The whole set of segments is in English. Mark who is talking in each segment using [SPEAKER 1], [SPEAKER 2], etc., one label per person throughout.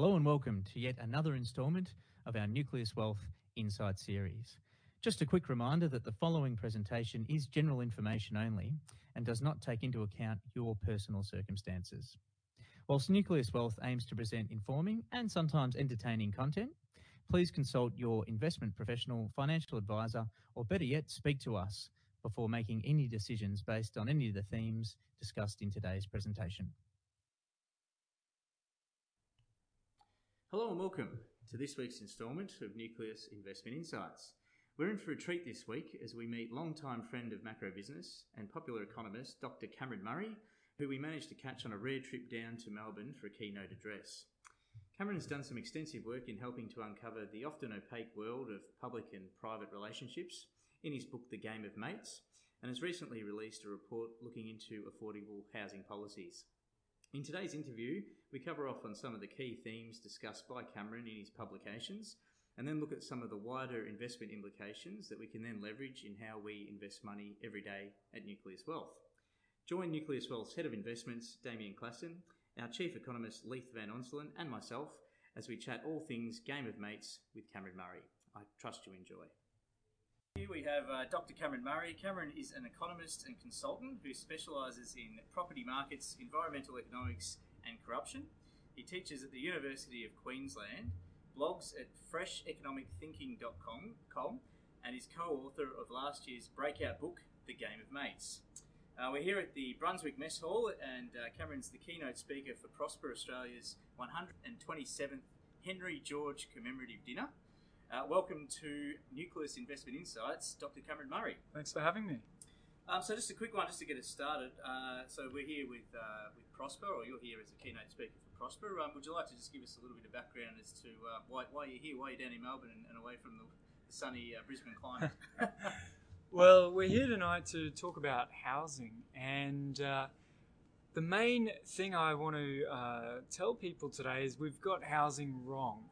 [SPEAKER 1] Hello and welcome to yet another instalment of our Nucleus Wealth Insight series. Just a quick reminder that the following presentation is general information only and does not take into account your personal circumstances. Whilst Nucleus Wealth aims to present informing and sometimes entertaining content, please consult your investment professional, financial advisor, or better yet, speak to us before making any decisions based on any of the themes discussed in today's presentation. Hello and welcome to this week's instalment of Nucleus Investment Insights. We're in for a treat this week as we meet long-time friend of macro business and popular economist Dr. Cameron Murray, who we managed to catch on a rare trip down to Melbourne for a keynote address. Cameron's done some extensive work in helping to uncover the often opaque world of public and private relationships in his book The Game of Mates and has recently released a report looking into affordable housing policies. In today's interview, we cover off on some of the key themes discussed by Cameron in his publications and then look at some of the wider investment implications that we can then leverage in how we invest money every day at Nucleus Wealth. Join Nucleus Wealth's Head of Investments, Damien Klassen, our Chief Economist, Leith Van Onselen, and myself as we chat all things Game of Mates with Cameron Murray. I trust you enjoy. Here we have uh, Dr. Cameron Murray. Cameron is an economist and consultant who specialises in property markets, environmental economics, and corruption. He teaches at the University of Queensland, blogs at fresheconomicthinking.com, and is co author of last year's breakout book, The Game of Mates. Uh, we're here at the Brunswick Mess Hall, and uh, Cameron's the keynote speaker for Prosper Australia's 127th Henry George commemorative dinner. Uh, welcome to Nucleus Investment Insights, Dr. Cameron Murray.
[SPEAKER 2] Thanks for having me.
[SPEAKER 1] Um, so, just a quick one, just to get us started. Uh, so, we're here with uh, with Prosper, or you're here as a keynote speaker for Prosper. Um, would you like to just give us a little bit of background as to uh, why, why you're here, why you're down in Melbourne and, and away from the, the sunny uh, Brisbane climate?
[SPEAKER 2] well, we're here tonight to talk about housing, and uh, the main thing I want to tell people today is we've got housing wrong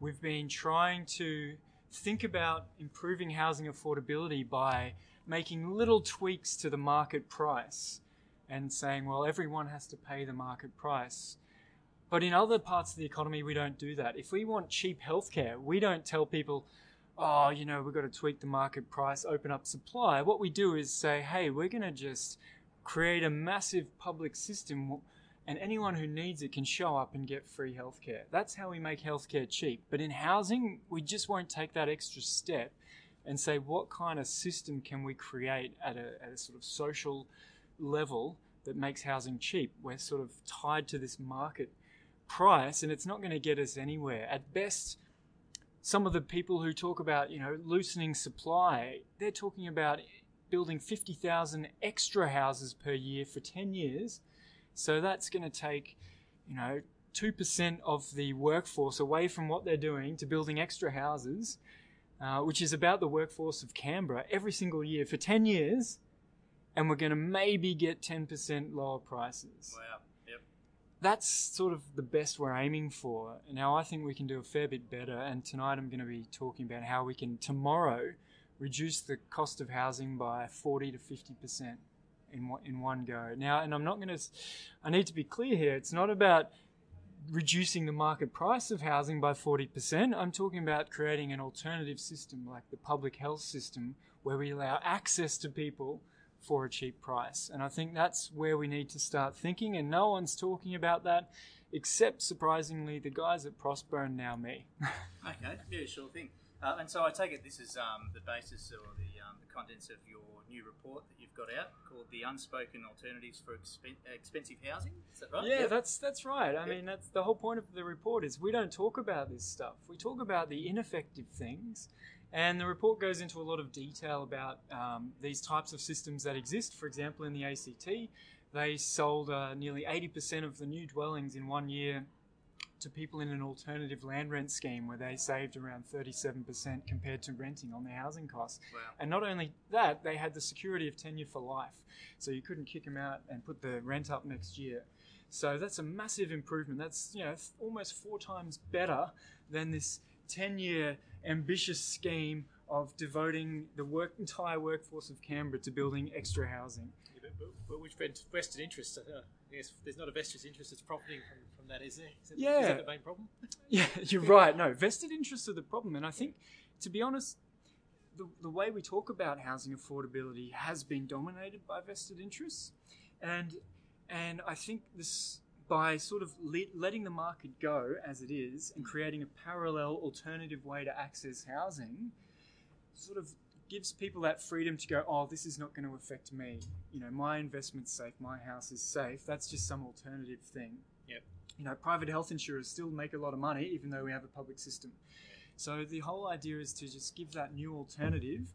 [SPEAKER 2] we've been trying to think about improving housing affordability by making little tweaks to the market price and saying, well, everyone has to pay the market price. But in other parts of the economy, we don't do that. If we want cheap healthcare, we don't tell people, oh, you know, we've got to tweak the market price, open up supply. What we do is say, hey, we're going to just create a massive public system and anyone who needs it can show up and get free healthcare. That's how we make healthcare cheap. But in housing, we just won't take that extra step and say what kind of system can we create at a, at a sort of social level that makes housing cheap. We're sort of tied to this market price, and it's not going to get us anywhere. At best, some of the people who talk about you know loosening supply, they're talking about building 50,000 extra houses per year for 10 years so that's going to take, you know, 2% of the workforce away from what they're doing to building extra houses, uh, which is about the workforce of Canberra every single year for 10 years, and we're going to maybe get 10% lower prices.
[SPEAKER 1] Wow. Yep.
[SPEAKER 2] That's sort of the best we're aiming for. Now, I think we can do a fair bit better, and tonight I'm going to be talking about how we can tomorrow reduce the cost of housing by 40 to 50% in one, in one go. Now, and I'm not going to, I need to be clear here. It's not about reducing the market price of housing by 40%. I'm talking about creating an alternative system like the public health system where we allow access to people for a cheap price. And I think that's where we need to start thinking. And no one's talking about that except surprisingly the guys at Prosper and now me.
[SPEAKER 1] okay, yeah, sure thing. Uh, and so I take it this is um, the basis or the, um, the contents of your new report that you've got out called "The Unspoken Alternatives for Expen- Expensive Housing." Is that right?
[SPEAKER 2] Yeah, yep. that's that's right. I yep. mean, that's the whole point of the report is we don't talk about this stuff. We talk about the ineffective things, and the report goes into a lot of detail about um, these types of systems that exist. For example, in the ACT, they sold uh, nearly 80% of the new dwellings in one year to people in an alternative land rent scheme where they saved around 37% compared to renting on their housing costs.
[SPEAKER 1] Wow.
[SPEAKER 2] And not only that, they had the security of tenure for life. So you couldn't kick them out and put the rent up next year. So that's a massive improvement. That's you know almost four times better than this 10-year ambitious scheme of devoting the work, entire workforce of Canberra to building extra housing.
[SPEAKER 3] Yeah, but, but, which vested interest uh, Guess there's not a vested interest that's profiting from, from that, is there? Is that,
[SPEAKER 2] Yeah.
[SPEAKER 3] Is that the main problem?
[SPEAKER 2] Yeah, you're right. No, vested interests are the problem. And I think, to be honest, the, the way we talk about housing affordability has been dominated by vested interests. And, and I think this, by sort of le- letting the market go as it is and creating a parallel alternative way to access housing, sort of gives people that freedom to go, oh, this is not going to affect me. You know, my investment's safe, my house is safe. That's just some alternative thing.
[SPEAKER 3] Yep.
[SPEAKER 2] You know, private health insurers still make a lot of money even though we have a public system. So the whole idea is to just give that new alternative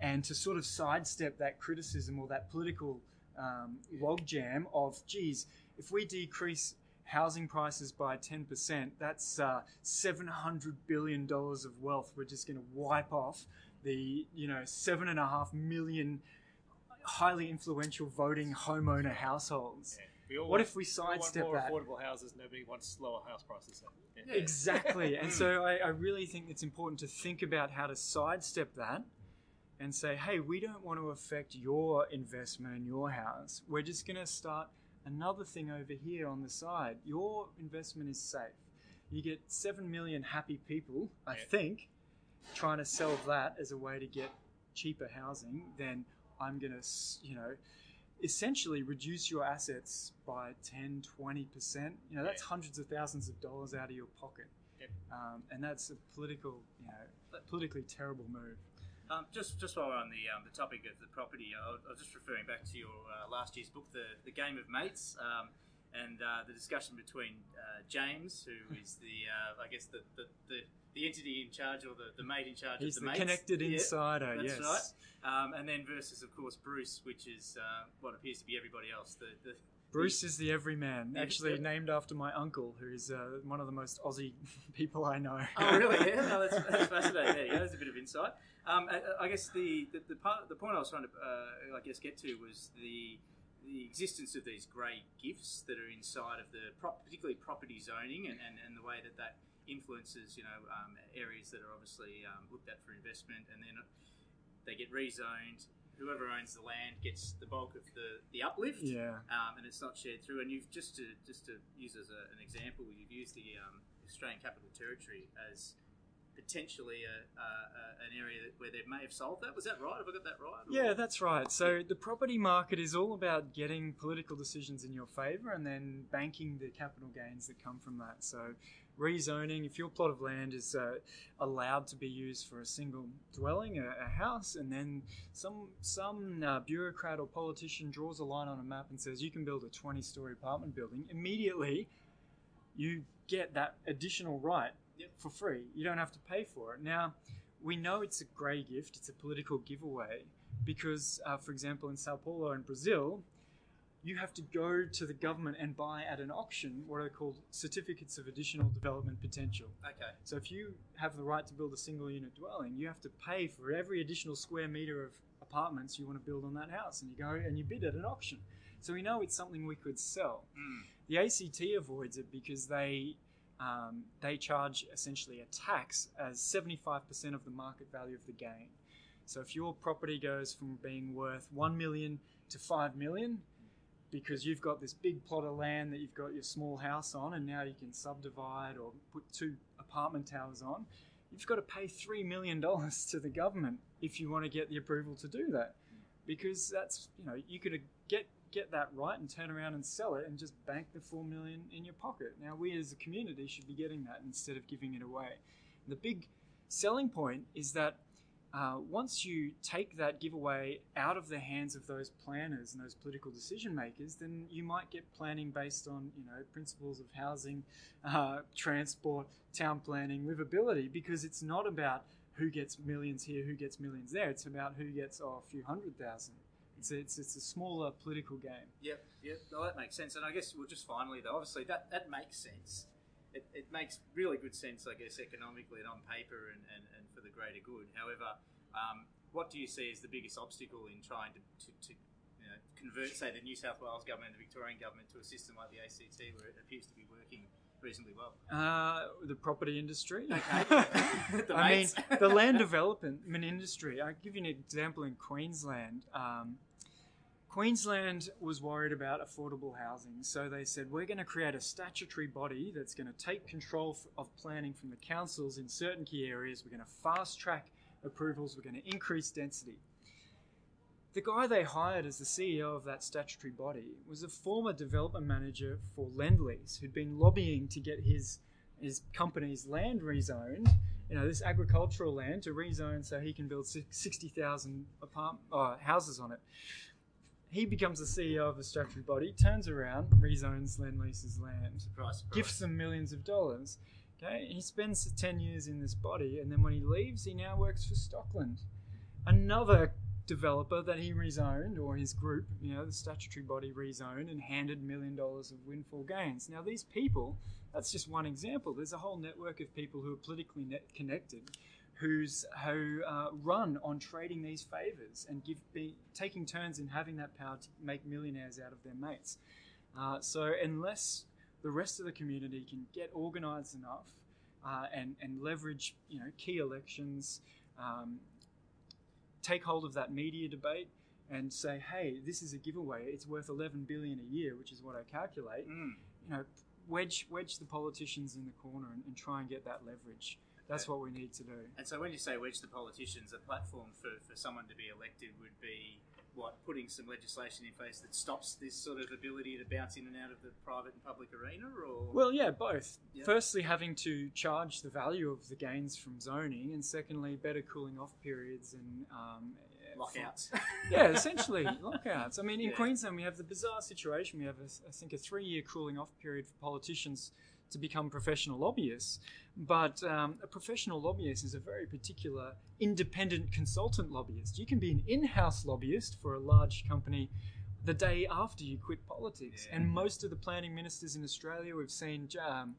[SPEAKER 2] and to sort of sidestep that criticism or that political um, logjam of, geez, if we decrease housing prices by 10%, that's uh, $700 billion of wealth we're just going to wipe off the, you know, seven and a half million highly influential voting homeowner households.
[SPEAKER 3] Yeah.
[SPEAKER 2] What
[SPEAKER 3] want-
[SPEAKER 2] if we
[SPEAKER 3] we all want
[SPEAKER 2] sidestep
[SPEAKER 3] more
[SPEAKER 2] that?
[SPEAKER 3] affordable houses? Nobody wants lower house prices. Yeah.
[SPEAKER 2] Exactly. And hmm. so I, I really think it's important to think about how to sidestep that and say, hey, we don't want to affect your investment in your house. We're just going to start another thing over here on the side. Your investment is safe. You get 7 million happy people, I
[SPEAKER 3] Yeah.
[SPEAKER 2] think, trying to sell that as a way to get cheaper housing. Then I'm going to, you know, essentially reduce your assets by 10, 20%. You know, that's
[SPEAKER 3] Yeah.
[SPEAKER 2] hundreds of thousands of dollars out of your pocket.
[SPEAKER 3] Yep.
[SPEAKER 2] Um, and that's a political, you know, politically terrible move.
[SPEAKER 1] Um, just just while we're on the um, the topic of the property, I was, I was just referring back to your uh, last year's book, the the Game of Mates, um, and uh, the discussion between uh, James, who is the uh, I guess the, the, the, the entity in charge or the, the mate in charge
[SPEAKER 2] He's
[SPEAKER 1] of
[SPEAKER 2] the,
[SPEAKER 1] the mates.
[SPEAKER 2] connected
[SPEAKER 1] Yeah,
[SPEAKER 2] insider,
[SPEAKER 1] that's
[SPEAKER 2] yes.
[SPEAKER 1] right. Um, and then versus, of course, Bruce, which is uh, what appears to be everybody else. The, the
[SPEAKER 2] Bruce is the everyman, actually named after my uncle, who's uh, one of the most Aussie people I know.
[SPEAKER 1] Oh, really? Yeah, no, that's, that's fascinating. There you go. There's a bit of insight. Um, I, I guess the, the, the, part, the point I was trying to, uh, I guess, get to was the the existence of these grey gifts that are inside of the, prop, particularly property zoning, and, and, and the way that that influences, you know, um, areas that are obviously um, looked at for investment, and then they get rezoned. Whoever owns the land gets the bulk of the, the uplift
[SPEAKER 2] Yeah.
[SPEAKER 1] um, and it's not shared through. And you've just to just to use as a, an example, you've used the um, Australian Capital Territory as potentially a, a, an area where they may have sold that. Was that right? Have I got that right? Or-
[SPEAKER 2] Yeah, that's right. So the property market is all about getting political decisions in your favour and then banking the capital gains that come from that. So rezoning, if your plot of land is uh, allowed to be used for a single dwelling, a, a house, and then some some uh, bureaucrat or politician draws a line on a map and says you can build a 20-story apartment building, immediately you get that additional right. For free. You don't have to pay for it. Now, we know it's a grey gift, it's a political giveaway, because, uh, for example, in Sao Paulo in Brazil, you have to go to the government and buy at an auction what are called certificates of additional development potential.
[SPEAKER 1] Okay.
[SPEAKER 2] So if you have the right to build a single unit dwelling, you have to pay for every additional square meter of apartments you want to build on that house, and you go and you bid at an auction. So we know it's something we could sell.
[SPEAKER 1] Mm.
[SPEAKER 2] The ACT avoids it because they um, they charge essentially a tax as 75% of the market value of the gain. So if your property goes from being worth 1 million to 5 million, because you've got this big plot of land that you've got your small house on, and now you can subdivide or put two apartment towers on, you've got to pay $3 million to the government if you want to get the approval to do that. Because that's, you know, you could get get that right and turn around and sell it and just bank the four million in your pocket. Now we as a community should be getting that instead of giving it away. The big selling point is that uh, once you take that giveaway out of the hands of those planners and those political decision makers, then you might get planning based on you know principles of housing, uh, transport, town planning, livability, because it's not about who gets millions here, who gets millions there. It's about who gets oh, a few hundred thousand. It's a, it's, it's a smaller political game.
[SPEAKER 1] Yep, yep. No, that makes sense. And I guess, well, just finally, though, obviously that, that makes sense. It, it makes really good sense, I guess, economically and on paper and, and, and for the greater good. However, um, what do you see as the biggest obstacle in trying to, to, to you know, convert, say, the New South Wales government and the Victorian government to a system like the ACT where it appears to be working reasonably well?
[SPEAKER 2] Uh, the property industry.
[SPEAKER 1] Okay.
[SPEAKER 2] I mean, the land development industry. I'll give you an example in Queensland. Um, Queensland was worried about affordable housing, so they said we're going to create a statutory body that's going to take control of planning from the councils in certain key areas. We're going to fast track approvals, we're going to increase density. The guy they hired as the CEO of that statutory body was a former development manager for Lendlease who'd been lobbying to get his his company's land rezoned, you know, this agricultural land to rezone so he can build 60,000 apartment uh, houses on it. He becomes the CEO of a statutory body, turns around, rezones Lendlease's land,
[SPEAKER 1] Surprise, surprise.
[SPEAKER 2] gifts them millions of dollars. Okay, he spends 10 years in this body, and then when he leaves, he now works for Stockland. Another developer that he rezoned, or his group, you know, the statutory body rezoned and handed million dollars of windfall gains. Now, these people, that's just one example. There's a whole network of people who are politically net connected. Who's who uh, run on trading these favors and give be, taking turns in having that power to make millionaires out of their mates. Uh, so unless the rest of the community can get organised enough uh, and and leverage you know key elections, um, take hold of that media debate and say, hey, this is a giveaway. It's worth 11 billion a year, which is what I calculate.
[SPEAKER 1] Mm.
[SPEAKER 2] You know, wedge wedge the politicians in the corner and, and try and get that leverage. That's what we need to do.
[SPEAKER 1] And so when you say wedge the politicians, a platform for, for someone to be elected would be what putting some legislation in place that stops this sort of ability to bounce in and out of the private and public arena, or
[SPEAKER 2] Well, yeah, both.
[SPEAKER 1] Yeah.
[SPEAKER 2] Firstly, having to charge the value of the gains from zoning, and secondly, better cooling off periods and um,
[SPEAKER 1] lockouts.
[SPEAKER 2] yeah, essentially lockouts. I mean, in
[SPEAKER 1] Yeah.
[SPEAKER 2] Queensland, we have the bizarre situation. We have, a, I think, a three-year cooling off period for politicians to become professional lobbyists. But um, a professional lobbyist is a very particular independent consultant lobbyist. You can be an in-house lobbyist for a large company the day after you quit politics.
[SPEAKER 1] Yeah.
[SPEAKER 2] And most of the planning ministers in Australia, we've seen um,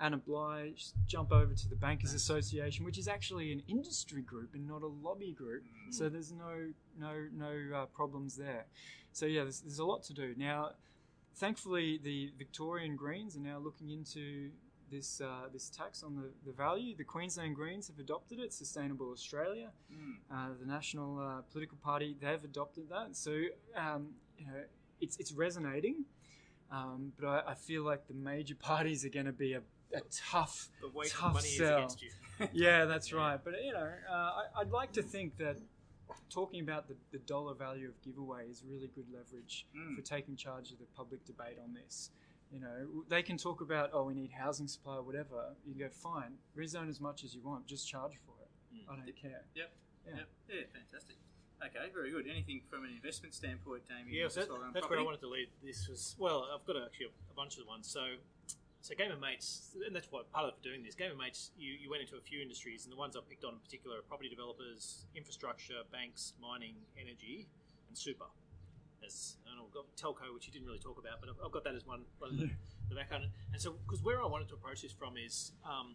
[SPEAKER 2] Anna Bligh jump over to the Bankers Association, which is actually an industry group and not a lobby group.
[SPEAKER 1] Mm.
[SPEAKER 2] So there's no no no uh, problems there. So yeah, there's, there's a lot to do now. Thankfully, the Victorian Greens are now looking into this uh, this tax on the, the value. The Queensland Greens have adopted it. Sustainable Australia,
[SPEAKER 1] Mm.
[SPEAKER 2] uh, the national uh, political party, they've adopted that. So um, you know, it's it's resonating. Um, but I, I feel like the major parties are going to be a, a tough
[SPEAKER 3] The weight
[SPEAKER 2] Tough
[SPEAKER 3] of money is
[SPEAKER 2] sell.
[SPEAKER 3] against you.
[SPEAKER 2] yeah, that's right. But you know, uh, I, I'd like to think that talking about the, the dollar value of giveaway is really good leverage
[SPEAKER 1] Mm.
[SPEAKER 2] for taking charge of the public debate on this. You know, they can talk about oh, we need housing supply or whatever. You can go fine, rezone as much as you want, just charge for it.
[SPEAKER 1] Mm.
[SPEAKER 2] I don't care.
[SPEAKER 1] Yep.
[SPEAKER 2] Yeah.
[SPEAKER 1] Yep. Yeah, fantastic. Okay, very good. Anything from an investment standpoint, Damien?
[SPEAKER 3] Yeah, so that,
[SPEAKER 1] on
[SPEAKER 3] that's where I wanted to lead. This was well, I've got actually a, a bunch of ones. So, so Game of Mates, and that's what part of for doing this. Game of Mates, you, you went into a few industries, and the ones I picked on in particular are property developers, infrastructure, banks, mining, energy, and super. As and I've got telco, which you didn't really talk about, but I've, I've got that as one, of the, the background. And so, because where I wanted to approach this from is, um,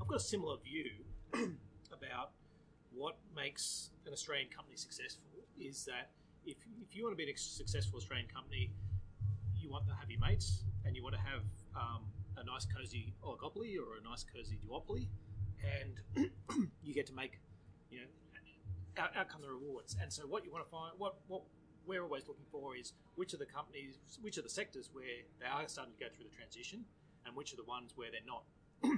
[SPEAKER 3] I've got a similar view about what makes an Australian company successful is that if, if you want to be a successful Australian company, you want to have your mates and you want to have um, a nice cozy oligopoly or a nice cozy duopoly, and you get to make you know out, outcome the rewards. And so what you want to find, what what we're always looking for is which of the companies, which are the sectors where they are starting to go through the transition, and which are the ones where they're not.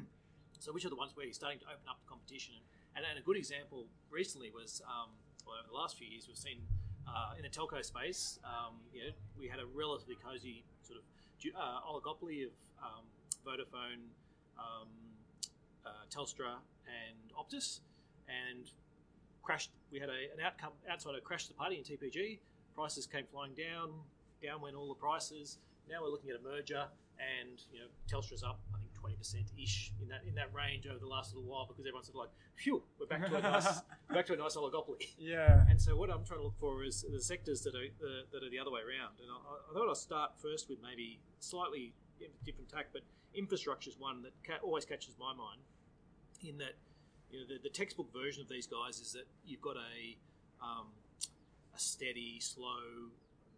[SPEAKER 3] so which are the ones where you're starting to open up the competition and and, a good example recently was, um, well, over the last few years, we've seen uh, in the telco space, um, you know, we had a relatively cozy sort of uh, oligopoly of um, Vodafone, um, uh, Telstra, and Optus, and crashed. We had a, an outcome outside of crash the party in TPG. Prices came flying down. Down went all the prices. Now we're looking at a merger, and you know, Telstra's up. I think twenty percent ish in that in that range over the last little while because everyone's sort of like, phew, we're back to a nice back to a nice oligopoly.
[SPEAKER 2] Yeah.
[SPEAKER 3] And so what I'm trying to look for is the sectors that are uh, that are the other way around. And I, I thought I'd start first with maybe slightly different tack, but infrastructure is one that ca- always catches my mind. In that, you know, the, the textbook version of these guys is that you've got a um, a steady, slow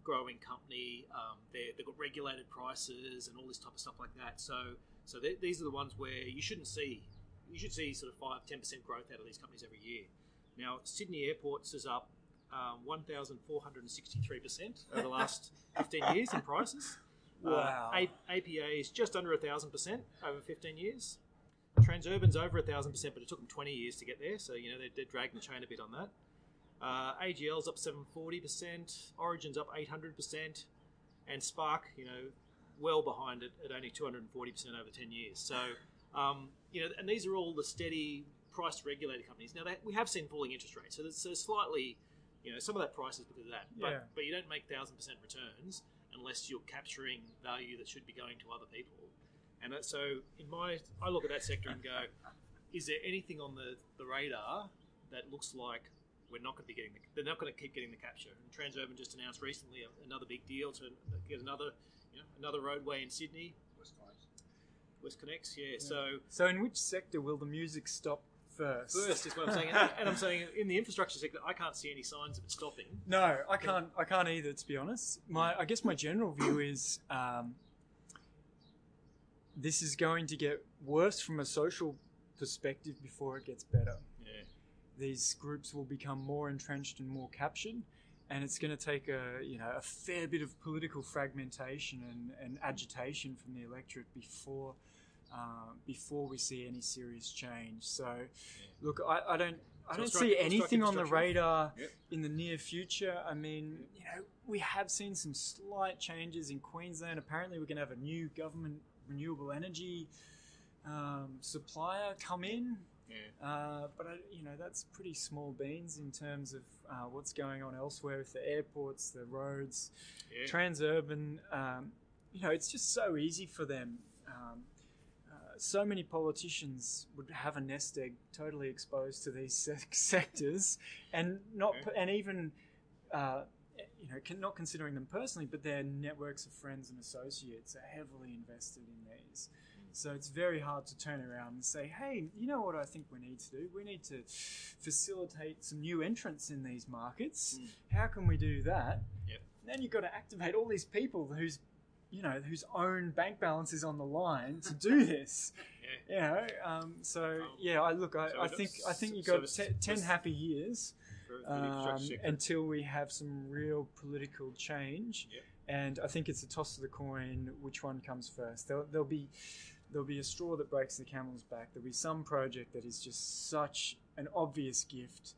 [SPEAKER 3] growing company. Um, they've got regulated prices and all this type of stuff like that. So, so these are the ones where you shouldn't see. You should see sort of five, ten percent growth out of these companies every year. Now, Sydney Airports is up um, 1,463% over the last 15 years in prices.
[SPEAKER 2] Wow.
[SPEAKER 3] Uh, A- APA is just under 1,000% over 15 years. Transurban's over 1,000%, but it took them 20 years to get there, so, you know, they're, they're dragging the chain a bit on that. Uh, AGL's up 740%, Origin's up 800%, and Spark, you know, well behind it at only 240% over 10 years. So, um, you know, and these are all the steady price regulated companies. Now, they, we have seen falling interest rates, so there's, so slightly, you know, some of that price is because of that. But,
[SPEAKER 2] Yeah.
[SPEAKER 3] but you don't make 1,000% returns unless you're capturing value that should be going to other people. And so, in my, I look at that sector and go, is there anything on the, the radar that looks like we're not going to be getting the, they're not going to keep getting the capture. And Transurban just announced recently a- another big deal to get another, you know, another roadway in Sydney, WestConnex. Yeah. So
[SPEAKER 2] So, in which sector will the music stop first?
[SPEAKER 3] first is what I'm saying, and, and I'm saying in the infrastructure sector, I can't see any signs of it stopping.
[SPEAKER 2] No, I can't. I can't either. To be honest, my I guess my general view is um, this is going to get worse from a social perspective before it gets better.
[SPEAKER 3] Yeah.
[SPEAKER 2] These groups will become more entrenched and more captured, and it's going to take a you know a fair bit of political fragmentation and, and agitation from the electorate before. Uh, before we see any serious change, so look, I, I don't, I don't see anything on the radar
[SPEAKER 1] Yep.
[SPEAKER 2] in the near future. I mean, you know, we have seen some slight changes in Queensland. Apparently, we're going to have a new government renewable energy um, supplier come in.
[SPEAKER 3] Yeah.
[SPEAKER 2] Uh, but I, you know that's pretty small beans in terms of uh, what's going on elsewhere with the airports, the roads,
[SPEAKER 3] Yeah.
[SPEAKER 2] Transurban. Um, you know, it's just so easy for them. Um, uh, so many politicians would have a nest egg totally exposed to these se- sectors, and not
[SPEAKER 3] Okay.
[SPEAKER 2] and even. Uh, you know, not considering them personally, but their networks of friends and associates are heavily invested in these. So it's very hard to turn around and say, hey, you know what I think we need to do? We need to facilitate some new entrants in these markets.
[SPEAKER 3] Mm.
[SPEAKER 2] How can we do that?
[SPEAKER 3] Yep.
[SPEAKER 2] Then you've got to activate all these people whose, you know, whose own bank balance is on the line to do this.
[SPEAKER 3] Yeah.
[SPEAKER 2] You know, um, so
[SPEAKER 3] Um,
[SPEAKER 2] yeah, I look, I,
[SPEAKER 3] so
[SPEAKER 2] I think, I think you
[SPEAKER 3] so
[SPEAKER 2] got
[SPEAKER 3] it's-
[SPEAKER 2] te- ten happy years
[SPEAKER 3] For, for the
[SPEAKER 2] um, until we have some real political change.
[SPEAKER 3] Yep.
[SPEAKER 2] And I think it's a toss of the coin which one comes first. There'll, there'll be there'll be a straw that breaks the camel's back. There'll be some project that is just such an obvious gift.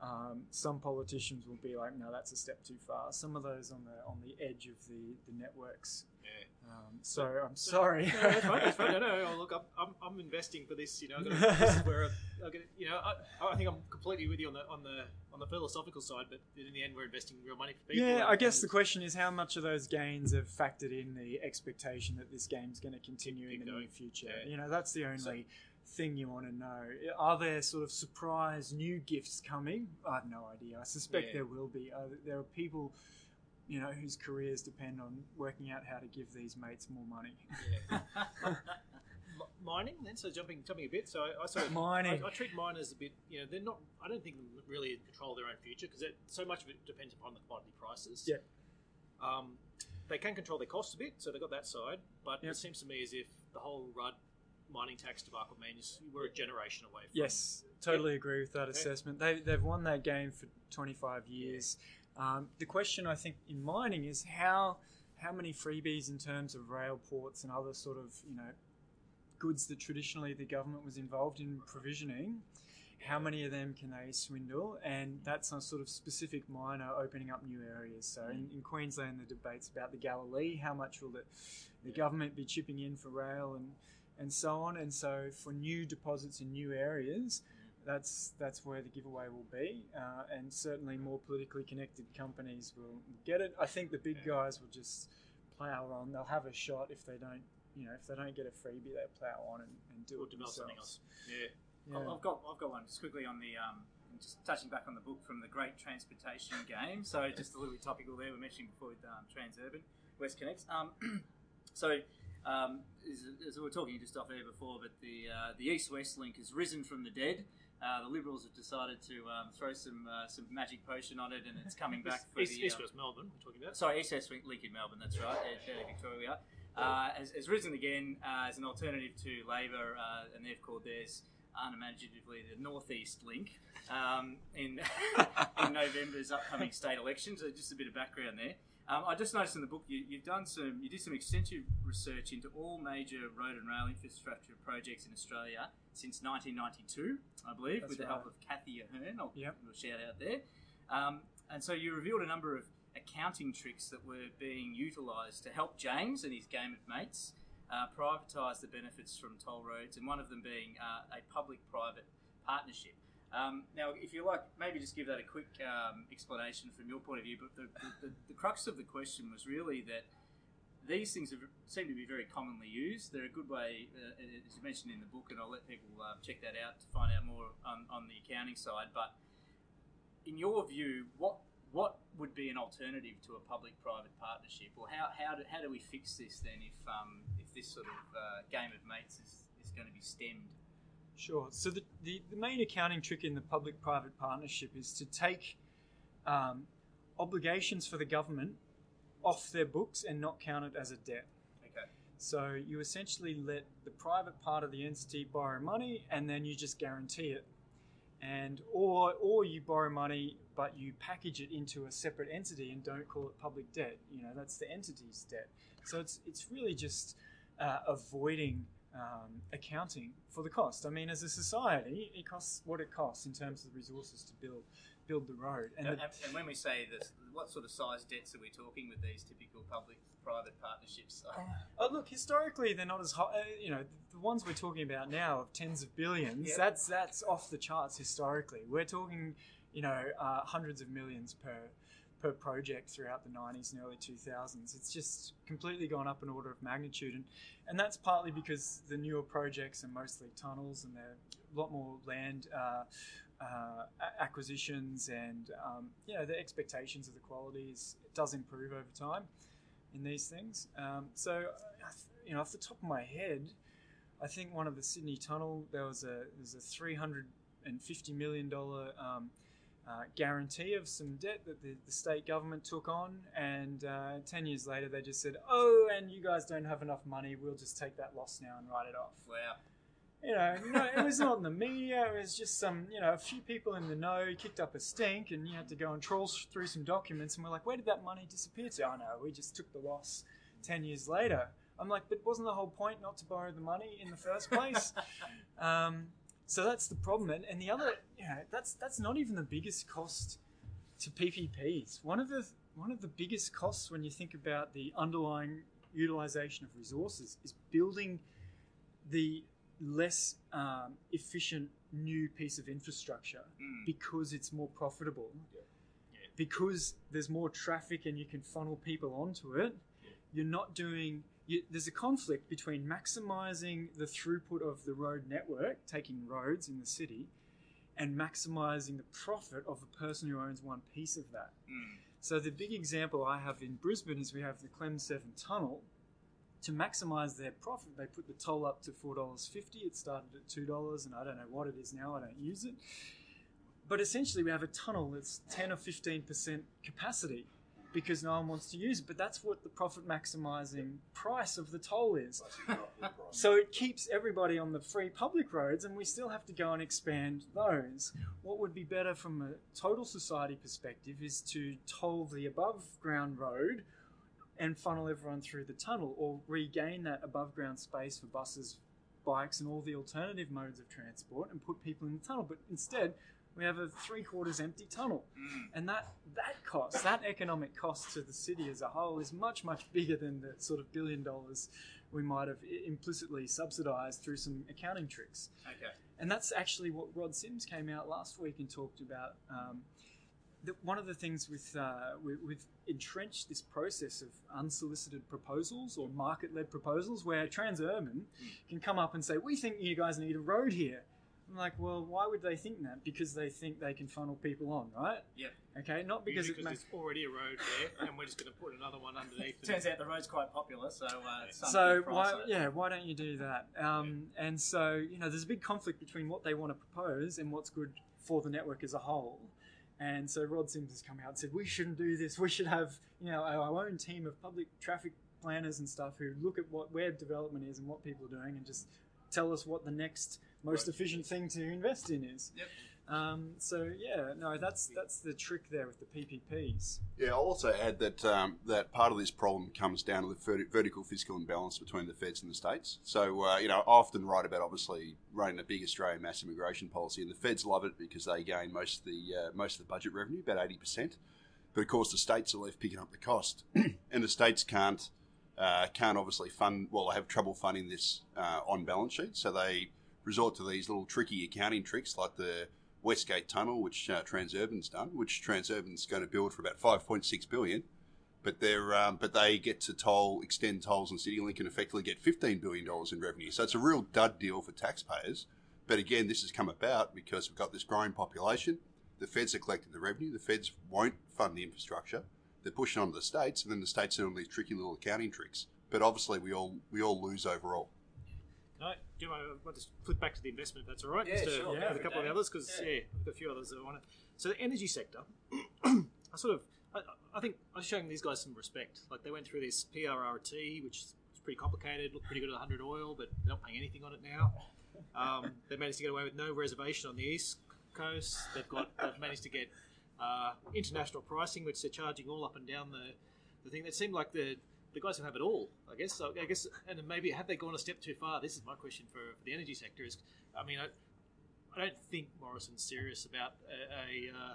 [SPEAKER 2] Um, some politicians will be like, "No, that's a step too far." Some of those on the on the edge of the, the networks.
[SPEAKER 3] Yeah.
[SPEAKER 2] Um, so I'm sorry.
[SPEAKER 3] No, that's fine. That's fine. No, no. oh, Look, I'm, I'm, I'm investing for this. You know, I'm gonna, this is where I, I'm gonna, you know, I, I think I'm completely with you on the on the on the philosophical side, but in the end, we're investing real money for people.
[SPEAKER 2] Yeah, I guess the question is how much of those gains have factored in the expectation that this game's going to continue in the
[SPEAKER 3] going.
[SPEAKER 2] near future.
[SPEAKER 3] Yeah.
[SPEAKER 2] You know, that's the only
[SPEAKER 3] So-
[SPEAKER 2] thing you want to know. Are there sort of surprise new gifts coming? I have no idea. I suspect
[SPEAKER 3] Yeah.
[SPEAKER 2] there will be. Uh, there are people, you know, whose careers depend on working out how to give these mates more money.
[SPEAKER 3] M- mining then so jumping jumping a bit so i, I sort of
[SPEAKER 2] Mining.
[SPEAKER 3] I, I treat miners a bit you know they're not i don't think really control their own future because so much of it depends upon the commodity prices
[SPEAKER 2] Yeah.
[SPEAKER 3] um, they can control their costs a bit so they've got that side but
[SPEAKER 2] Yep.
[SPEAKER 3] it seems to me as if the whole rudd mining tax debacle means we're a generation away from
[SPEAKER 2] Yes, totally agree with that
[SPEAKER 3] Okay.
[SPEAKER 2] assessment. They, they've won that game for 25 years. Um, the question I think in mining is how how many freebies in terms of rail ports and other sort of you know goods that traditionally the government was involved in provisioning. How many of them can they swindle? And that's a sort of specific miner opening up new areas. So in, in Queensland, the debates about the Galilee, how much will the, the government be chipping in for rail and and so on. And so for new deposits in new areas, that's that's where the giveaway will be. Uh, and certainly more politically connected companies will get it. I think the big guys will just plow on. They'll have a shot if they don't. You know, if they don't get a freebie, they plow on and, and do
[SPEAKER 3] or
[SPEAKER 2] it
[SPEAKER 3] develop something else yeah
[SPEAKER 2] Yeah.
[SPEAKER 4] I've got I've got one just quickly on the um, just touching back on the book from the Great Transportation Game. So just a little bit topical there. We are mentioning before with um, Transurban, WestConnex. Um, so um, as, as we were talking just off air before, but the uh, the East West link has risen from the dead. Uh, the Liberals have decided to um, throw some uh, some magic potion on it, and it's coming back for
[SPEAKER 3] east,
[SPEAKER 4] the
[SPEAKER 3] east
[SPEAKER 4] uh,
[SPEAKER 3] west melbourne we're talking about
[SPEAKER 4] Sorry, East West Link in Melbourne, that's right, at Daily Victoria. Uh, has, has risen again uh, as an alternative to Labor, uh, and they've called theirs
[SPEAKER 1] unimaginatively the Northeast Link um, in in November's upcoming state elections. So just a bit of background there. Um, I just noticed in the book you, you've done some, you did some extensive research into all major road and rail infrastructure projects in Australia since 1992, I believe,
[SPEAKER 2] That's
[SPEAKER 1] with the help of Kathy Ahern. I'll
[SPEAKER 2] Yep.
[SPEAKER 1] give a shout out there. Um, and so you revealed a number of accounting tricks that were being utilised to help James and his game of mates uh, privatise the benefits from toll roads, and one of them being uh, a public-private partnership. Um, now, if you like, maybe just give that a quick um, explanation from your point of view. But the, the, the, crux of the question was really that these things seem to be very commonly used. They're a good way, uh, as you mentioned in the book, and I'll let people uh, check that out to find out more on, on the accounting side. But in your view, what what would be an alternative to a public-private partnership, or how, how, do, how do we fix this then if um, if this sort of uh, game of mates is, is going to be stemmed?
[SPEAKER 2] Sure. So the, the, the main accounting trick in the public-private partnership is to take um, obligations for the government off their books and not count it as a debt.
[SPEAKER 1] Okay.
[SPEAKER 2] So you essentially let the private part of the entity borrow money, and then you just guarantee it. And or or you borrow money, but you package it into a separate entity and don't call it public debt. You know that's the entity's debt. So it's it's really just uh, avoiding um, accounting for the cost. I mean, as a society, it costs what it costs in terms of the resources to build build the road. And
[SPEAKER 1] And,
[SPEAKER 2] the,
[SPEAKER 1] and when we say this, what sort of size debts are we talking with these typical public-private partnerships?
[SPEAKER 2] Oh, look, historically they're not as high. Uh, you know, the ones we're talking about now of tens of billions.
[SPEAKER 1] Yep.
[SPEAKER 2] That's that's off the charts historically. We're talking, you know, uh, hundreds of millions per per project throughout the 90s and early 2000s. It's just completely gone up an order of magnitude, and and that's partly because the newer projects are mostly tunnels and they're a lot more land. Uh, uh, acquisitions and um, you know the expectations of the quality is, it does improve over time in these things. Um, so, you know, off the top of my head, I think one of the Sydney Tunnel there was a there was a three hundred and fifty million dollar um, uh, guarantee of some debt that the, the state government took on, and uh, ten years later they just said, "Oh, and you guys don't have enough money. We'll just take that loss now and write it off."
[SPEAKER 1] wow.
[SPEAKER 2] You know, no, it was not in the media. It was just some, you know, a few people in the know kicked up a stink, and you had to go and troll s- through some documents. And we're like, where did that money disappear to? Oh no, we just took the loss ten years later. I'm like, but wasn't the whole point not to borrow the money in the first place? um, so that's the problem. And, and the other, you know, that's that's not even the biggest cost to PPPs. One of the one of the biggest costs when you think about the underlying utilization of resources is building the less um, efficient new piece of infrastructure
[SPEAKER 1] Mm.
[SPEAKER 2] because it's more profitable.
[SPEAKER 3] Yeah.
[SPEAKER 2] Because there's more traffic and you can funnel people onto it. You're not doing. You, there's a conflict between maximizing the throughput of the road network, taking roads in the city, and maximizing the profit of the person who owns one piece of that.
[SPEAKER 1] Mm.
[SPEAKER 2] So the big example I have in Brisbane is we have the Clem Seven Tunnel. To maximise their profit, they put the toll up to four dollars fifty. It started at two dollars, and I don't know what it is now. I don't use it. But essentially, we have a tunnel that's ten or fifteen percent capacity because no one wants to use it. But that's what the profit maximising price of the toll is. So it keeps everybody on the free public roads, and we still have to go and expand those. What would be better from a total society perspective is to toll the above ground road and funnel everyone through the tunnel, or regain that above ground space for buses, bikes, and all the alternative modes of transport, and put people in the tunnel. But instead, we have a three quarters empty tunnel
[SPEAKER 1] Mm.
[SPEAKER 2] and that that cost, that economic cost to the city as a whole, is much much bigger than the sort of billion dollars we might have implicitly subsidised through some accounting tricks.
[SPEAKER 1] Okay.
[SPEAKER 2] And that's actually what Rod Sims came out last week and talked about. Um, that one of the things with uh, we, we've entrenched this process of unsolicited proposals or market-led proposals, where Transurban can come up and say, "We think you guys need a road here." I'm like, well, why would they think that? Because they think they can funnel people on, right?
[SPEAKER 1] Yep.
[SPEAKER 2] Okay, not because
[SPEAKER 3] Usually
[SPEAKER 2] it
[SPEAKER 3] because there's already a road there, and we're just going to put another one underneath. It.
[SPEAKER 1] Turns out the road's quite popular, so uh, it's
[SPEAKER 2] So why,
[SPEAKER 1] it.
[SPEAKER 2] yeah, why don't you do that? Um, and so you know, there's a big conflict between what they want to propose and what's good for the network as a whole. And so Rod Sims has come out and said we shouldn't do this. We should have you know our our own team of public traffic planners and stuff who look at what web development is and what people are doing and just tell us what the next most
[SPEAKER 4] Right.
[SPEAKER 2] efficient thing to invest in is.
[SPEAKER 4] Yep.
[SPEAKER 2] Um, so yeah, no, that's that's the trick there with the PPPs.
[SPEAKER 5] Yeah, I'll also add that um, that part of this problem comes down to the verti- vertical fiscal imbalance between the feds and the states. So, uh, you know, I often write about obviously running a big Australian mass immigration policy, and the feds love it because they gain most of the uh, most of the budget revenue, about eighty percent. But of course, the states are left picking up the cost, and the states can't uh, can't obviously fund. Well, they have trouble funding this uh, on balance sheet, so they resort to these little tricky accounting tricks like the Westgate Tunnel, which uh, Transurban's done, which Transurban's going to build for about 5.6 billion, but they're um, but they get to toll extend tolls and CityLink and effectively get 15 billion dollars in revenue. So it's a real dud deal for taxpayers. But again, this has come about because we've got this growing population. The feds are collecting the revenue. The feds won't fund the infrastructure. They're pushing on to the states, and then the states are doing these tricky little accounting tricks. But obviously, we all we all lose overall.
[SPEAKER 3] Can I, do you want to, want to flip back to the investment if that's all right?
[SPEAKER 4] Yeah,
[SPEAKER 3] Just to,
[SPEAKER 4] sure.
[SPEAKER 3] with
[SPEAKER 2] Yeah.
[SPEAKER 3] a couple of others because
[SPEAKER 4] Yeah.
[SPEAKER 3] yeah. I've got a few others that I want to. So the energy sector, I sort of, I, I think I was showing these guys some respect. Like they went through this PRRT, which is pretty complicated, looked pretty good at 100 oil, but they're not paying anything on it now. Um, they managed to get away with no reservation on the east coast. They've got they've managed to get uh, international pricing, which they're charging all up and down the the thing. That seemed like the the guys who have it all, I guess. So I guess, and maybe have they gone a step too far? This is my question for, for the energy sector. Is I mean, I, I don't think Morrison's serious about a, a, uh,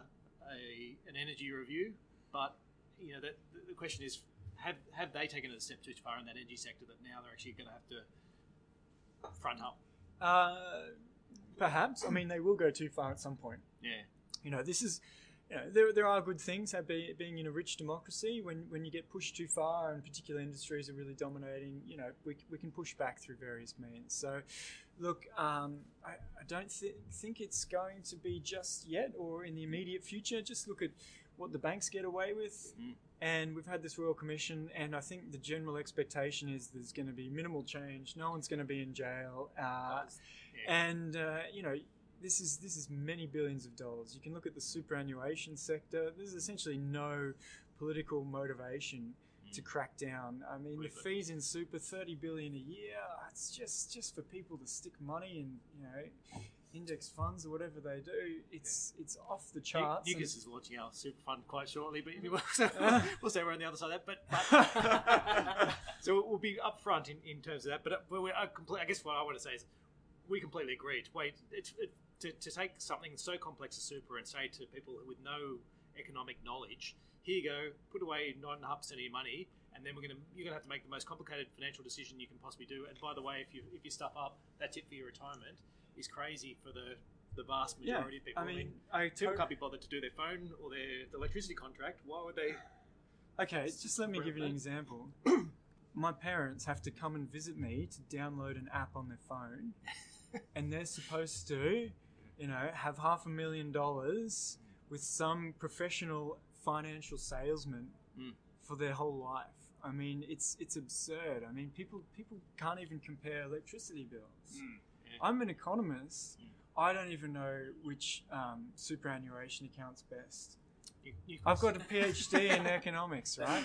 [SPEAKER 3] a an energy review, but you know, that the- the question is, have have they taken it a step too far in that energy sector that now they're actually going to have to front up?
[SPEAKER 2] Uh, perhaps. I mean, they will go too far at some point.
[SPEAKER 3] Yeah,
[SPEAKER 2] You know, this is. You know, there, there are good things about be, being in a rich democracy. When, when you get pushed too far and particular industries are really dominating, you know, we, we can push back through various means. So, look, um, I, I don't th- think it's going to be just yet or in the immediate future. Just look at what the banks get away with.
[SPEAKER 3] Mm.
[SPEAKER 2] And we've had this Royal Commission, and I think the general expectation is there's going to be minimal change. No one's going to be in jail. Uh,
[SPEAKER 3] yeah.
[SPEAKER 2] and uh, you know this is this is many billions of dollars. You can look at the superannuation sector. There's essentially no political motivation to hmm. crack down. I mean, the fees in super, thirty billion a year. It's just just for people to stick money in, you know, index funds or whatever they do. It's it's off the charts. and-
[SPEAKER 3] is launching our super fund quite shortly, but anyway, mm. so uh. we'll say we're on the other side of that. But, but so we'll be upfront in, in terms of that. But, uh, but we're, uh, I, guess what I want to say is we completely agree. Wait, it's, it, to, to take something so complex as super and say to people with no economic knowledge, here you go, put away nine and a half percent of your money, and then we're gonna you're gonna have to make the most complicated financial decision you can possibly do. And by the way, if you if you stuff up, that's it for your retirement. Is crazy for the the vast
[SPEAKER 2] yeah,
[SPEAKER 3] majority of people.
[SPEAKER 2] I mean, I
[SPEAKER 3] People
[SPEAKER 2] to-
[SPEAKER 3] can't be bothered to do their phone or their electricity contract. Why would they?
[SPEAKER 2] Okay, just let me give you an example. My parents have to come and visit me to download an app on their phone, and they're supposed to, you know, have half a million dollars with some professional financial salesman
[SPEAKER 3] Mm.
[SPEAKER 2] for their whole life. I mean, it's it's absurd. I mean, people people can't even compare electricity bills.
[SPEAKER 3] Mm, yeah.
[SPEAKER 2] I'm an economist.
[SPEAKER 3] Mm.
[SPEAKER 2] I don't even know which um, superannuation account's best.
[SPEAKER 3] You, you
[SPEAKER 2] I've got a PhD in economics, right?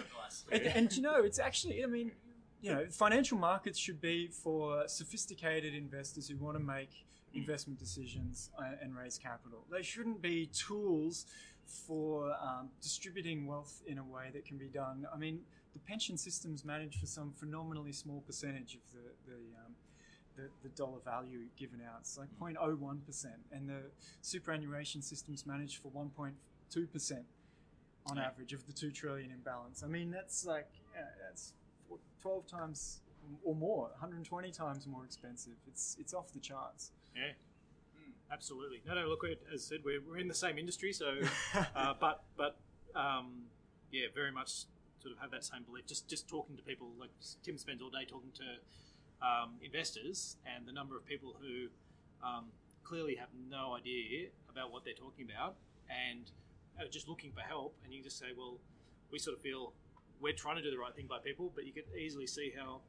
[SPEAKER 2] And, and you know, it's actually, I mean, you know, financial markets should be for sophisticated investors who want to make investment decisions uh, and raise capital. They shouldn't be tools for um, distributing wealth in a way that can be done. I mean, the pension system's managed for some phenomenally small percentage of the, the um, the, the dollar value given out. It's like 0.01%, and the superannuation system's managed for 1.2% on
[SPEAKER 3] Yeah.
[SPEAKER 2] average of the 2 trillion in balance. I mean, that's like, uh, that's four- 12 times or more, 120 times more expensive. It's, it's off the charts.
[SPEAKER 3] Yeah. Absolutely. No, no. Look, as I said, we're, we're in the same industry, so uh, but but um, yeah, very much sort of have that same belief. Just just talking to people, like Tim spends all day talking to um, investors, and the number of people who um, clearly have no idea about what they're talking about, and are just looking for help. And you just say, well, we sort of feel we're trying to do the right thing by people, but you could easily see how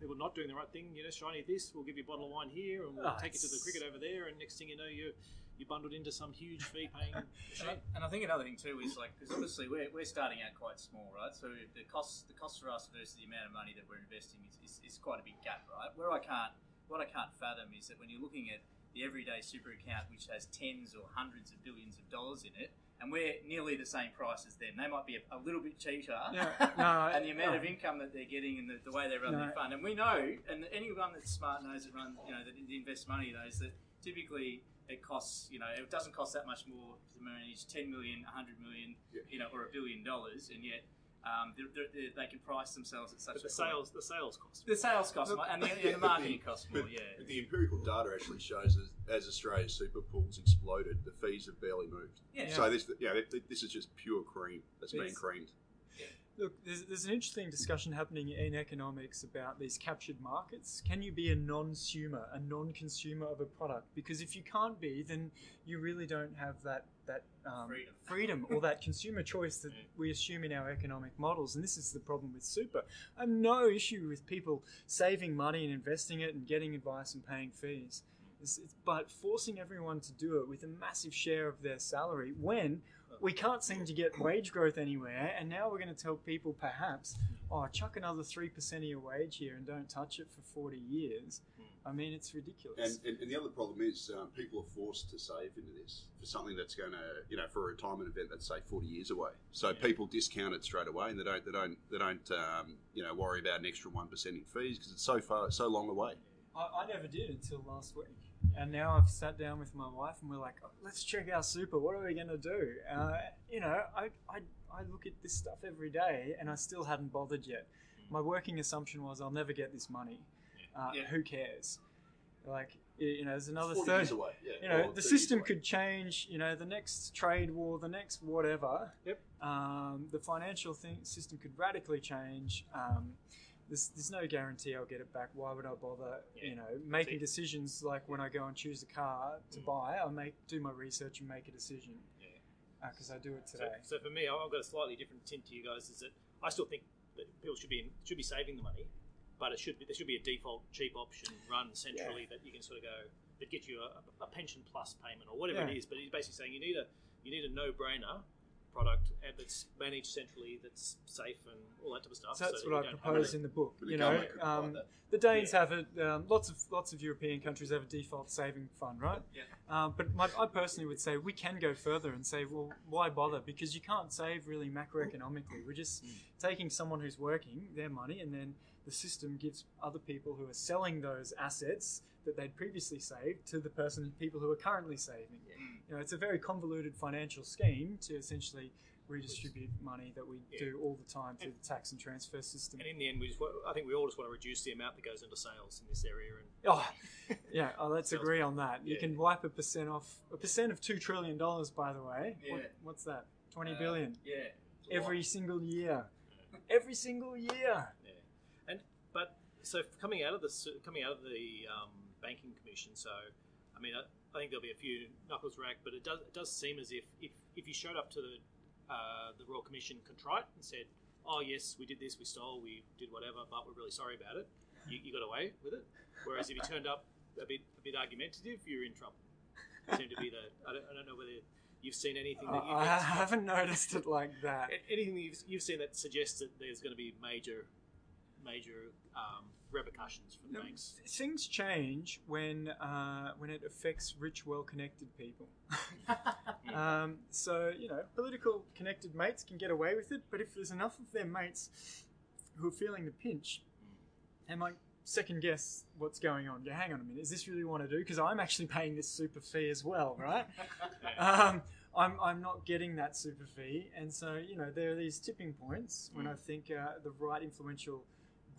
[SPEAKER 3] people not doing the right thing. You know, shiny this, we'll give you a bottle of wine here, and we'll
[SPEAKER 2] Oh,
[SPEAKER 3] take you to the cricket over there, and next thing you know, you you bundled into some huge fee paying
[SPEAKER 4] And and I think another thing too is like because obviously we're, we're starting out quite small, right? So the costs the cost for us versus the amount of money that we're investing is, is, is quite a big gap, right? Where I can't what I can't fathom is that when you're looking at the everyday super account, which has tens or hundreds of billions of dollars in it, and we're nearly the same price as them. They might be a, a little bit cheaper,
[SPEAKER 2] Yeah, no,
[SPEAKER 4] and the amount
[SPEAKER 2] no.
[SPEAKER 4] of income that they're getting and the, the way they run
[SPEAKER 2] No.
[SPEAKER 4] their fund. And we know, and anyone that's smart knows that run, you know, that invests money knows that typically it costs, you know, it doesn't cost that much more to manage 10 million, 100 million,
[SPEAKER 5] Yeah.
[SPEAKER 4] you know, or a billion dollars, and yet um, they're, they're, they they can price themselves at such
[SPEAKER 3] But the
[SPEAKER 4] a point.
[SPEAKER 3] sales, the sales cost.
[SPEAKER 4] The sales cost more, and the, and the marketing cost more.
[SPEAKER 5] But,
[SPEAKER 4] Yeah,
[SPEAKER 5] but the empirical data actually shows that as Australia's super pools exploded, the fees have barely moved.
[SPEAKER 4] yeah.
[SPEAKER 5] So this, you know, this is just pure cream that's being
[SPEAKER 2] Yes.
[SPEAKER 5] creamed.
[SPEAKER 2] Look, there's, there's an interesting discussion happening in economics about these captured markets. Can you be a non-consumer, a non-consumer of a product? Because if you can't be, then you really don't have that that um,
[SPEAKER 4] Freedom.
[SPEAKER 2] freedom or that consumer choice that we assume in our economic models. And this is the problem with super. I have no issue with people saving money and investing it and getting advice and paying fees. But forcing everyone to do it with a massive share of their salary when we can't seem to get wage growth anywhere, and now we're going to tell people perhaps, oh, chuck another 3% of your wage here and don't touch it for 40 years. I mean, it's ridiculous.
[SPEAKER 5] And, and, and the other problem is um, people are forced to save into this for something that's going to, you know, for a retirement event that's say forty years away. So people discount it straight away, and they don't, they don't, they don't, um, you know, worry about an extra one percent in fees because it's so far, so long away.
[SPEAKER 2] I, I never did until last week. And now I've sat down with my wife and we're like, oh, let's check our super. What are we going to do? Uh, you know, I, I, I look at this stuff every day and I still hadn't bothered yet. My working assumption was I'll never get this money. Uh,
[SPEAKER 4] Yeah.
[SPEAKER 2] Who cares? Like, you know, there's another
[SPEAKER 5] Forty
[SPEAKER 2] third.
[SPEAKER 5] years away. Yeah.
[SPEAKER 2] You know, the system could change. You know, the next trade war, the next whatever.
[SPEAKER 3] Yep.
[SPEAKER 2] Um, the financial thing, system could radically change. Um, there's, there's no guarantee I'll get it back. Why would I bother?
[SPEAKER 3] Yeah.
[SPEAKER 2] You know, making
[SPEAKER 3] See?
[SPEAKER 2] decisions like when I go and choose a car to
[SPEAKER 3] Mm.
[SPEAKER 2] buy, I make do my research and make a decision.
[SPEAKER 3] Yeah.
[SPEAKER 2] Because I do it today.
[SPEAKER 3] so for me, I've got a slightly different tint to you guys. Is that I still think that people should be should be saving the money, but it should be there should be a default cheap option run centrally that you can sort of go that gets you a, a pension plus payment or whatever it
[SPEAKER 2] Yeah.
[SPEAKER 3] is. But he's basically saying you need a you need a no brainer product and that's managed centrally, that's safe and all that type of stuff.
[SPEAKER 2] So that's
[SPEAKER 3] that
[SPEAKER 2] what I propose in the book. You know,
[SPEAKER 5] government could provide
[SPEAKER 2] um, the Danes
[SPEAKER 3] Yeah.
[SPEAKER 2] have it. Um, lots of lots of European countries have a default saving fund, right?
[SPEAKER 4] Yeah.
[SPEAKER 2] Um, but my, I personally would say we can go further and say, well, why bother? Because you can't save really macroeconomically. We're just taking someone who's working their money, and then the system gives other people who are selling those assets that they'd previously saved to the person people who are currently saving. You know, it's a very convoluted financial scheme to essentially redistribute money that we
[SPEAKER 3] Yeah.
[SPEAKER 2] do all the time through the tax and transfer system.
[SPEAKER 3] And in the end, we just, I think we all just want to reduce the amount that goes into sales in this area. And
[SPEAKER 2] Oh, yeah. Oh, let's agree on that. You can wipe a percent off. A percent of two trillion dollars, by the way. What,
[SPEAKER 4] Yeah.
[SPEAKER 2] what's that? Twenty
[SPEAKER 4] Uh,
[SPEAKER 2] billion
[SPEAKER 4] Yeah.
[SPEAKER 2] every single year. Every single year.
[SPEAKER 3] Yeah, and but so coming out of the coming out of the um, banking commission, so I mean, I, I think there'll be a few knuckles racked, but it does it does seem as if if, if you showed up to the uh, the Royal Commission contrite and said, "Oh yes, we did this, we stole, we did whatever, but we're really sorry about it," you, you got away with it. Whereas if you turned up a bit a bit argumentative, you're in trouble. It seemed to be the I don't, I don't know whether you've seen anything that you
[SPEAKER 2] I I haven't noticed it like that.
[SPEAKER 3] anything that you've, you've seen that suggests that there's going to be major, major um, repercussions from
[SPEAKER 2] No,
[SPEAKER 3] banks.
[SPEAKER 2] Things change when uh, when it affects rich, well-connected people. um, so you know, political connected mates can get away with it, but if there's enough of their mates who are feeling the pinch, they might second guess what's going on. Yeah, hang on a minute, is this really what I want to do? Because I'm actually paying this super fee as well, right? um, I'm, I'm not getting that super fee, and so you know there are these tipping points when I think uh, the right influential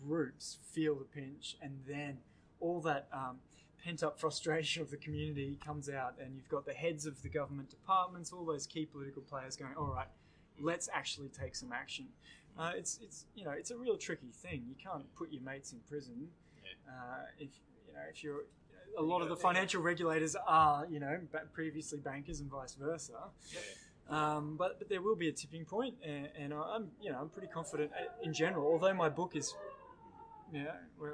[SPEAKER 2] groups feel the pinch, and then all that um, pent up frustration of the community comes out, and you've got the heads of the government departments, all those key political players going, all right, let's actually take some action. Uh, it's it's you know it's a real tricky thing. You can't put your mates in prison uh, if you know if you're. A lot of the financial regulators are, you know, previously bankers and vice versa. Um, but, but there will be a tipping point, and, and I'm you know I'm pretty confident uh, in general. Although my book is, yeah,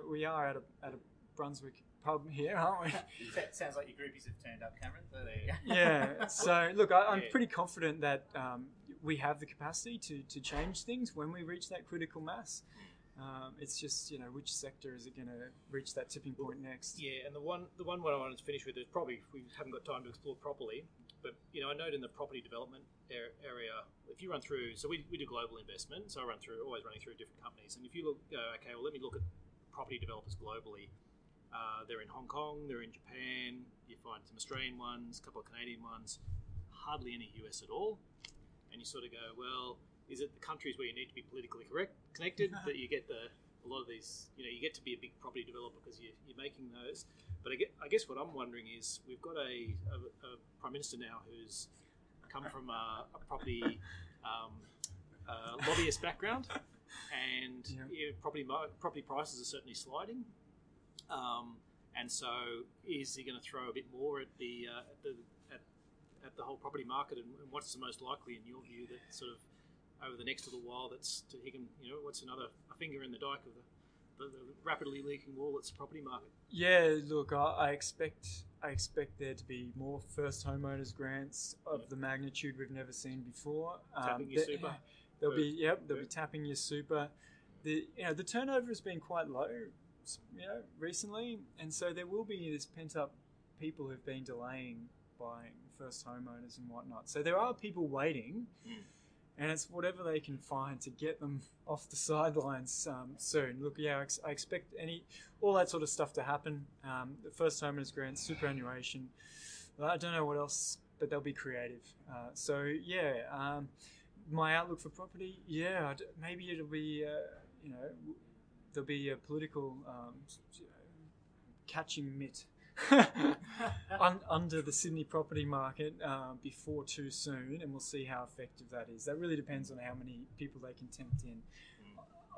[SPEAKER 2] we are at a at a Brunswick pub here, aren't we?
[SPEAKER 4] that Sounds like your groupies have turned up, Cameron. So there you go.
[SPEAKER 2] yeah. So look, I, I'm
[SPEAKER 3] Yeah.
[SPEAKER 2] pretty confident that um, we have the capacity to to change things when we reach that critical mass. Um, it's just you know which sector is it going to reach that tipping point next?
[SPEAKER 3] Yeah, and the one the one what I wanted to finish with is probably we haven't got time to explore properly, but you know I note in the property development area if you run through so we, we do global investment, so I run through always running through different companies, and if you look uh, okay, well let me look at property developers globally. Uh, they're in Hong Kong, they're in Japan. You find some Australian ones, a couple of Canadian ones, hardly any US at all. And you sort of go, well, is it the countries where you need to be politically correct connected that you get the a lot of these? You know, you get to be a big property developer because you, you're making those. But I, get, I guess what I'm wondering is we've got a, a, a prime minister now who's come from a, a property um, uh, lobbyist background, and
[SPEAKER 2] Yeah.
[SPEAKER 3] yeah, property property prices are certainly sliding. Um, and so, is he going to throw a bit more at the uh, at the at, the whole property market? And, and what's the most likely, in your view, that sort of over the next little while, that's to he can you know what's another a finger in the dike of the, the, the rapidly leaking wall that's the property market?
[SPEAKER 2] Yeah, look, I, I expect I expect there to be more first homeowners grants of the magnitude we've never seen before.
[SPEAKER 3] Um, tapping your
[SPEAKER 2] there-
[SPEAKER 3] super.
[SPEAKER 2] They'll be yep, they'll
[SPEAKER 3] Yeah.
[SPEAKER 2] be tapping your super. The you know the turnover has been quite low, you know, recently, and so there will be this pent up people who've been delaying buying first homeowners and whatnot. So there are people waiting. And it's whatever they can find to get them off the sidelines um, soon. Look, yeah, I, ex- I expect any all that sort of stuff to happen. Um, the first homeowners grant, superannuation. I don't know what else, but they'll be creative. Uh, so yeah, um, my outlook for property, yeah, maybe it'll be, uh, you know, there'll be a political um, catching mitt. Un- under the Sydney property market uh, before too soon, and we'll see how effective that is. That really depends on how many people they can tempt in.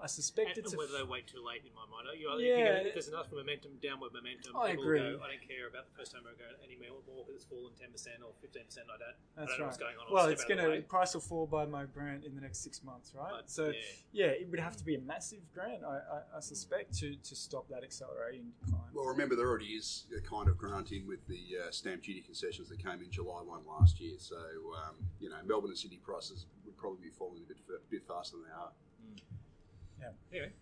[SPEAKER 2] I suspect
[SPEAKER 3] And,
[SPEAKER 2] it's
[SPEAKER 3] and
[SPEAKER 2] a
[SPEAKER 3] whether they wait too late, in my mind. You know,
[SPEAKER 2] Yeah.
[SPEAKER 3] if, you go, there's enough momentum, downward momentum,
[SPEAKER 2] I agree.
[SPEAKER 3] Go, I don't care about the first time I go anymore more because it's fallen 10% or 15% like that. I
[SPEAKER 2] That's
[SPEAKER 3] don't know
[SPEAKER 2] right.
[SPEAKER 3] what's going on.
[SPEAKER 2] Well, it's
[SPEAKER 3] out of the
[SPEAKER 2] gonna price will fall by my grant in the next six months, right?
[SPEAKER 3] But,
[SPEAKER 2] so
[SPEAKER 3] yeah.
[SPEAKER 2] yeah. it would have to be a massive grant, I, I, I suspect, to, to stop that accelerating decline.
[SPEAKER 5] Well, remember there already is a kind of grant in with the uh, stamp duty concessions that came in July one last year. So um, you know, Melbourne and Sydney prices would probably be falling a bit fa- bit faster than they are.
[SPEAKER 3] Anyway,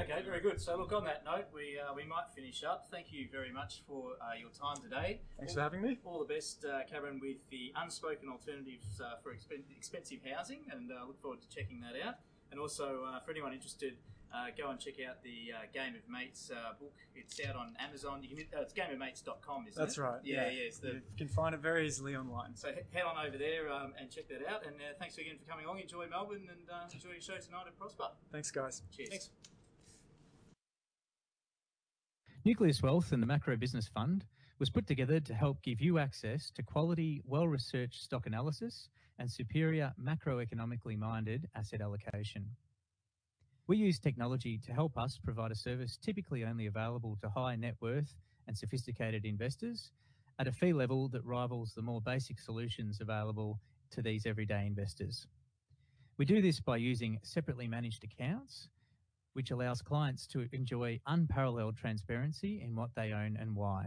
[SPEAKER 4] Okay, very good. So, look, on that note, we uh, we might finish up. Thank you very much for uh, your time today.
[SPEAKER 2] Thanks for having me.
[SPEAKER 4] All the best, uh, Cameron, with the unspoken alternatives uh, for expen- expensive housing, and uh, look forward to checking that out. And also, uh, for anyone interested, uh, go and check out the uh, Game of Mates uh, book. It's out on Amazon. You can, uh, it's gameofmates.com, isn't
[SPEAKER 2] That's
[SPEAKER 4] it?
[SPEAKER 2] right.
[SPEAKER 4] Yeah, yeah. it's the,
[SPEAKER 2] you can find it very easily online.
[SPEAKER 4] so he- head on over there um, and check that out. And uh, thanks again for coming along. Enjoy Melbourne and uh, enjoy your show tonight at Prosper.
[SPEAKER 2] Thanks, guys.
[SPEAKER 4] Cheers.
[SPEAKER 3] Thanks.
[SPEAKER 1] Nucleus Wealth and the Macro Business Fund was put together to help give you access to quality, well researched stock analysis and superior macroeconomically minded asset allocation. We use technology to help us provide a service typically only available to high net worth and sophisticated investors at a fee level that rivals the more basic solutions available to these everyday investors. We do this by using separately managed accounts which allows clients to enjoy unparalleled transparency in what they own and why.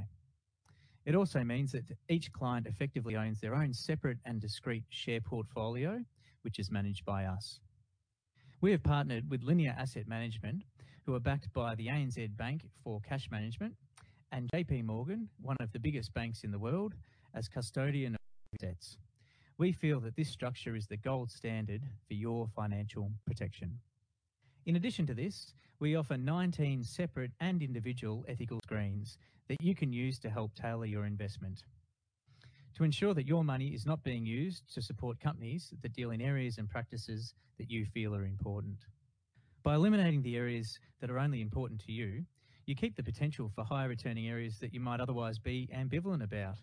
[SPEAKER 1] It also means that each client effectively owns their own separate and discrete share portfolio, which is managed by us. We have partnered with Linear Asset Management, who are backed by the ANZ Bank for cash management, and JP Morgan, one of the biggest banks in the world, as custodian of assets. We feel that this structure is the gold standard for your financial protection. In addition to this, we offer 19 separate and individual ethical screens that you can use to help tailor your investment. To ensure that your money is not being used to support companies that deal in areas and practices that you feel are important. By eliminating the areas that are only important to you, you keep the potential for higher returning areas that you might otherwise be ambivalent about.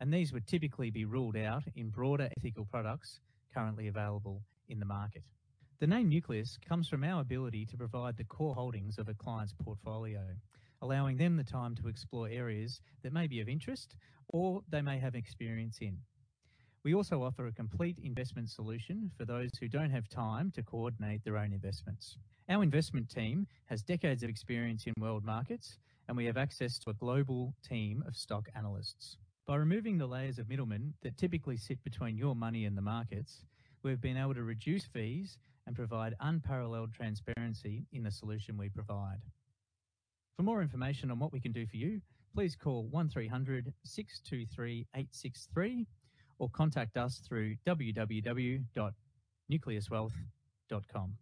[SPEAKER 1] And these would typically be ruled out in broader ethical products currently available in the market. The name Nucleus comes from our ability to provide the core holdings of a client's portfolio, allowing them the time to explore areas that may be of interest or they may have experience in. We also offer a complete investment solution for those who don't have time to coordinate their own investments. Our investment team has decades of experience in world markets, and we have access to a global team of stock analysts. By removing the layers of middlemen that typically sit between your money and the markets, we've been able to reduce fees and provide unparalleled transparency in the solution we provide. For more information on what we can do for you, please call 1300 623 863 or contact us through www.nucleuswealth.com.